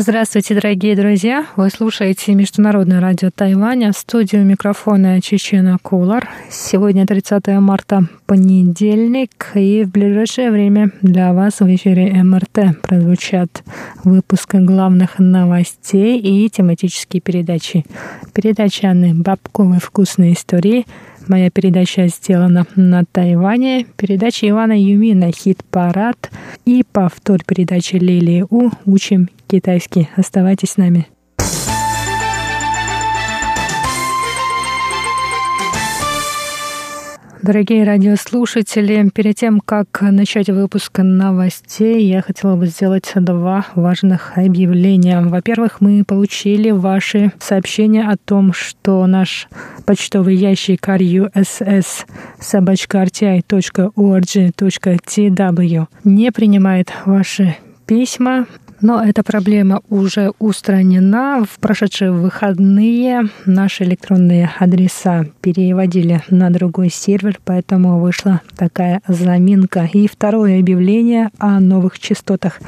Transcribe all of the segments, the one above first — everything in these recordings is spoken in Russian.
Здравствуйте, дорогие друзья! Вы слушаете Международное радио Тайваня. В студию микрофона Чечена Кулар. Сегодня 30 марта, понедельник, и в ближайшее время для вас в эфире МРТ прозвучат выпуски главных новостей и тематические передачи. Передача Анны Бабковой «Вкусные истории», Моя передача сделана на Тайване. Передача Ивана Юмина «Хит-парад» и повтор передачи Лилии У «Учим китайский». Оставайтесь с нами. Дорогие радиослушатели, перед тем, как начать выпуск новостей, я хотела бы сделать два важных объявления. Во-первых, мы получили ваши сообщения о том, что наш почтовый ящик russ собачка не принимает ваши письма. Но эта проблема уже устранена. В прошедшие выходные наши электронные адреса переводили на другой сервер, поэтому вышла такая заминка. И второе объявление о новых частотах.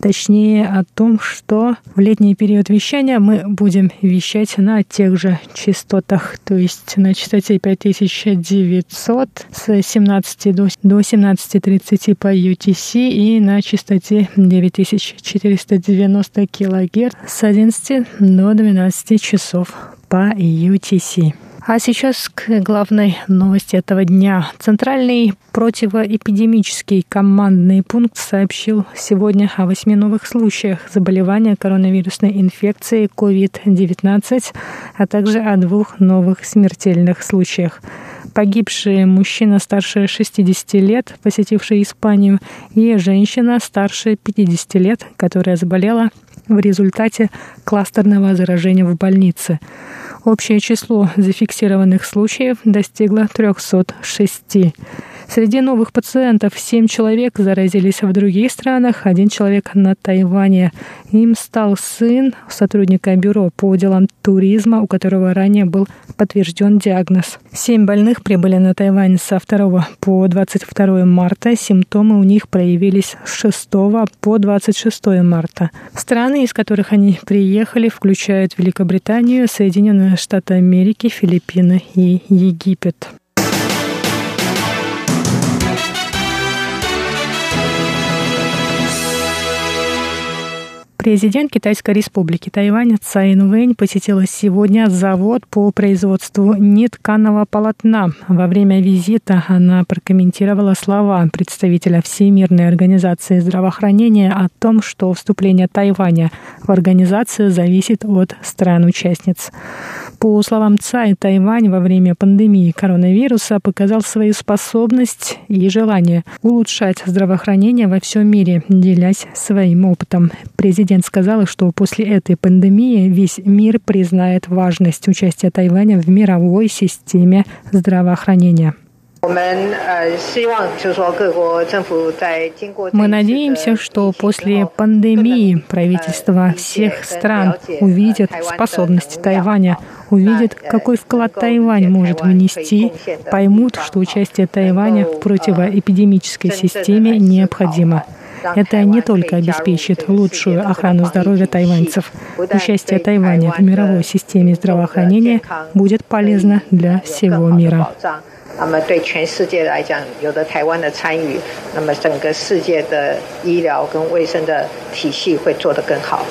Точнее о том, что в летний период вещания мы будем вещать на тех же частотах, то есть на частоте 5900 с 17 до 17.30 по UTC и на частоте 9400 490 килогерц с 11 до 12 часов по UTC. А сейчас к главной новости этого дня. Центральный противоэпидемический командный пункт сообщил сегодня о восьми новых случаях заболевания коронавирусной инфекцией COVID-19, а также о двух новых смертельных случаях. Погибший мужчина старше 60 лет, посетивший Испанию, и женщина старше 50 лет, которая заболела в результате кластерного заражения в больнице. Общее число зафиксированных случаев достигло 306. Среди новых пациентов 7 человек заразились в других странах, один человек на Тайване. Им стал сын сотрудника бюро по делам туризма, у которого ранее был подтвержден диагноз. Семь больных прибыли на Тайвань со 2 по 22 марта. Симптомы у них проявились с 6 по 26 марта. Страны, из которых они приехали, включают Великобританию, Соединенные Штаты Америки, Филиппины и Египет. Президент Китайской республики Тайвань Цайн Вэнь посетила сегодня завод по производству нетканого полотна. Во время визита она прокомментировала слова представителя Всемирной организации здравоохранения о том, что вступление Тайваня в организацию зависит от стран-участниц. По словам Цай, Тайвань во время пандемии коронавируса показал свою способность и желание улучшать здравоохранение во всем мире, делясь своим опытом. Президент сказала, что после этой пандемии весь мир признает важность участия Тайваня в мировой системе здравоохранения. Мы надеемся, что после пандемии правительства всех стран увидят способности Тайваня, увидят, какой вклад Тайвань может внести, поймут, что участие Тайваня в противоэпидемической системе необходимо. Это не только обеспечит лучшую охрану здоровья тайваньцев. Участие Тайваня в мировой системе здравоохранения будет полезно для всего мира. 那么对全世界来讲，有了台湾的参与，那么整个世界的医疗跟卫生的体系会做得更好。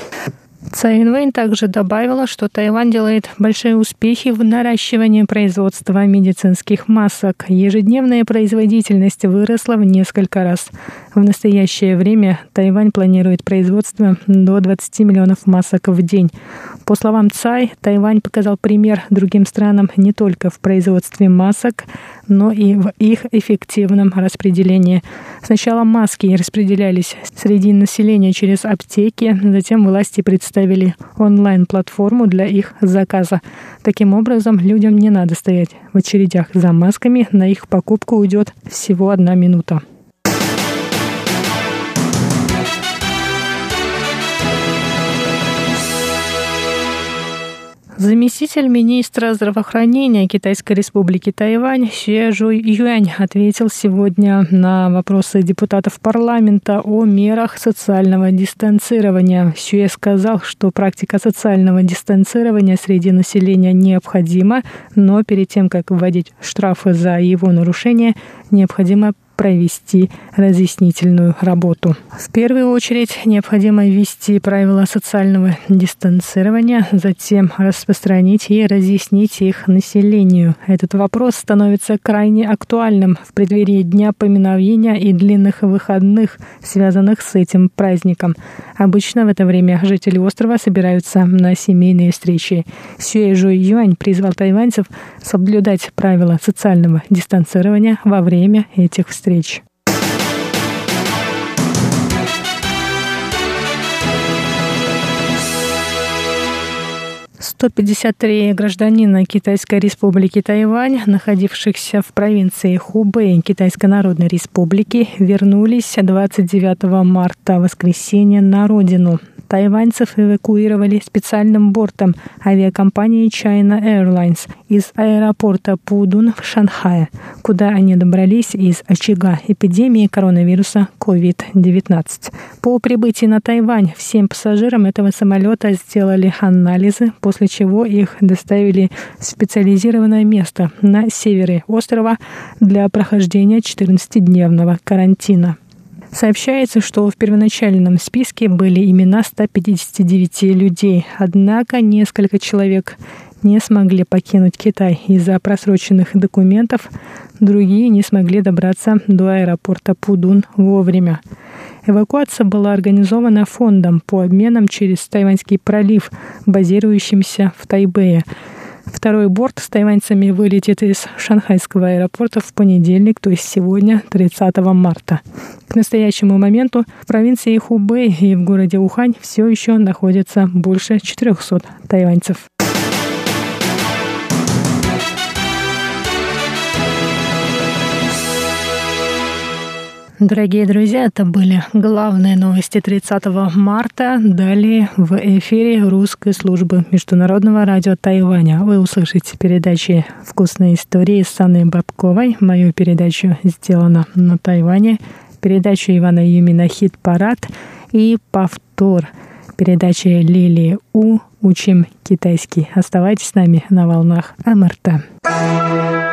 Цай Инвейн также добавила, что Тайвань делает большие успехи в наращивании производства медицинских масок. Ежедневная производительность выросла в несколько раз. В настоящее время Тайвань планирует производство до 20 миллионов масок в день. По словам Цай, Тайвань показал пример другим странам не только в производстве масок, но и в их эффективном распределении. Сначала маски распределялись среди населения через аптеки, затем власти представили онлайн-платформу для их заказа. Таким образом, людям не надо стоять в очередях за масками, на их покупку уйдет всего одна минута. Заместитель министра здравоохранения Китайской республики Тайвань Xue Жуй Юань ответил сегодня на вопросы депутатов парламента о мерах социального дистанцирования. Xue сказал, что практика социального дистанцирования среди населения необходима, но перед тем, как вводить штрафы за его нарушение, необходимо провести разъяснительную работу. В первую очередь необходимо ввести правила социального дистанцирования, затем распространить и разъяснить их населению. Этот вопрос становится крайне актуальным в преддверии Дня поминовения и длинных выходных, связанных с этим праздником. Обычно в это время жители острова собираются на семейные встречи. Сюэжу Юань призвал тайваньцев соблюдать правила социального дистанцирования во время этих встреч встреч. Сто пятьдесят три гражданина Китайской республики Тайвань, находившихся в провинции Хубэй Китайской Народной Республики, вернулись 29 марта, воскресенье, на родину тайваньцев эвакуировали специальным бортом авиакомпании China Airlines из аэропорта Пудун в Шанхае, куда они добрались из очага эпидемии коронавируса COVID-19. По прибытии на Тайвань всем пассажирам этого самолета сделали анализы, после чего их доставили в специализированное место на севере острова для прохождения 14-дневного карантина. Сообщается, что в первоначальном списке были имена 159 людей, однако несколько человек не смогли покинуть Китай из-за просроченных документов, другие не смогли добраться до аэропорта Пудун вовремя. Эвакуация была организована фондом по обменам через Тайваньский пролив, базирующимся в Тайбэе. Второй борт с тайваньцами вылетит из шанхайского аэропорта в понедельник, то есть сегодня, 30 марта. К настоящему моменту в провинции Хубэй и в городе Ухань все еще находится больше 400 тайваньцев. Дорогие друзья, это были главные новости 30 марта. Далее в эфире русской службы Международного радио Тайваня. Вы услышите передачи «Вкусные истории» с Анной Бабковой. Мою передачу сделана на Тайване. Передачу Ивана Юмина «Хит-парад» и повтор передачи Лилии У «Учим китайский». Оставайтесь с нами на волнах МРТ.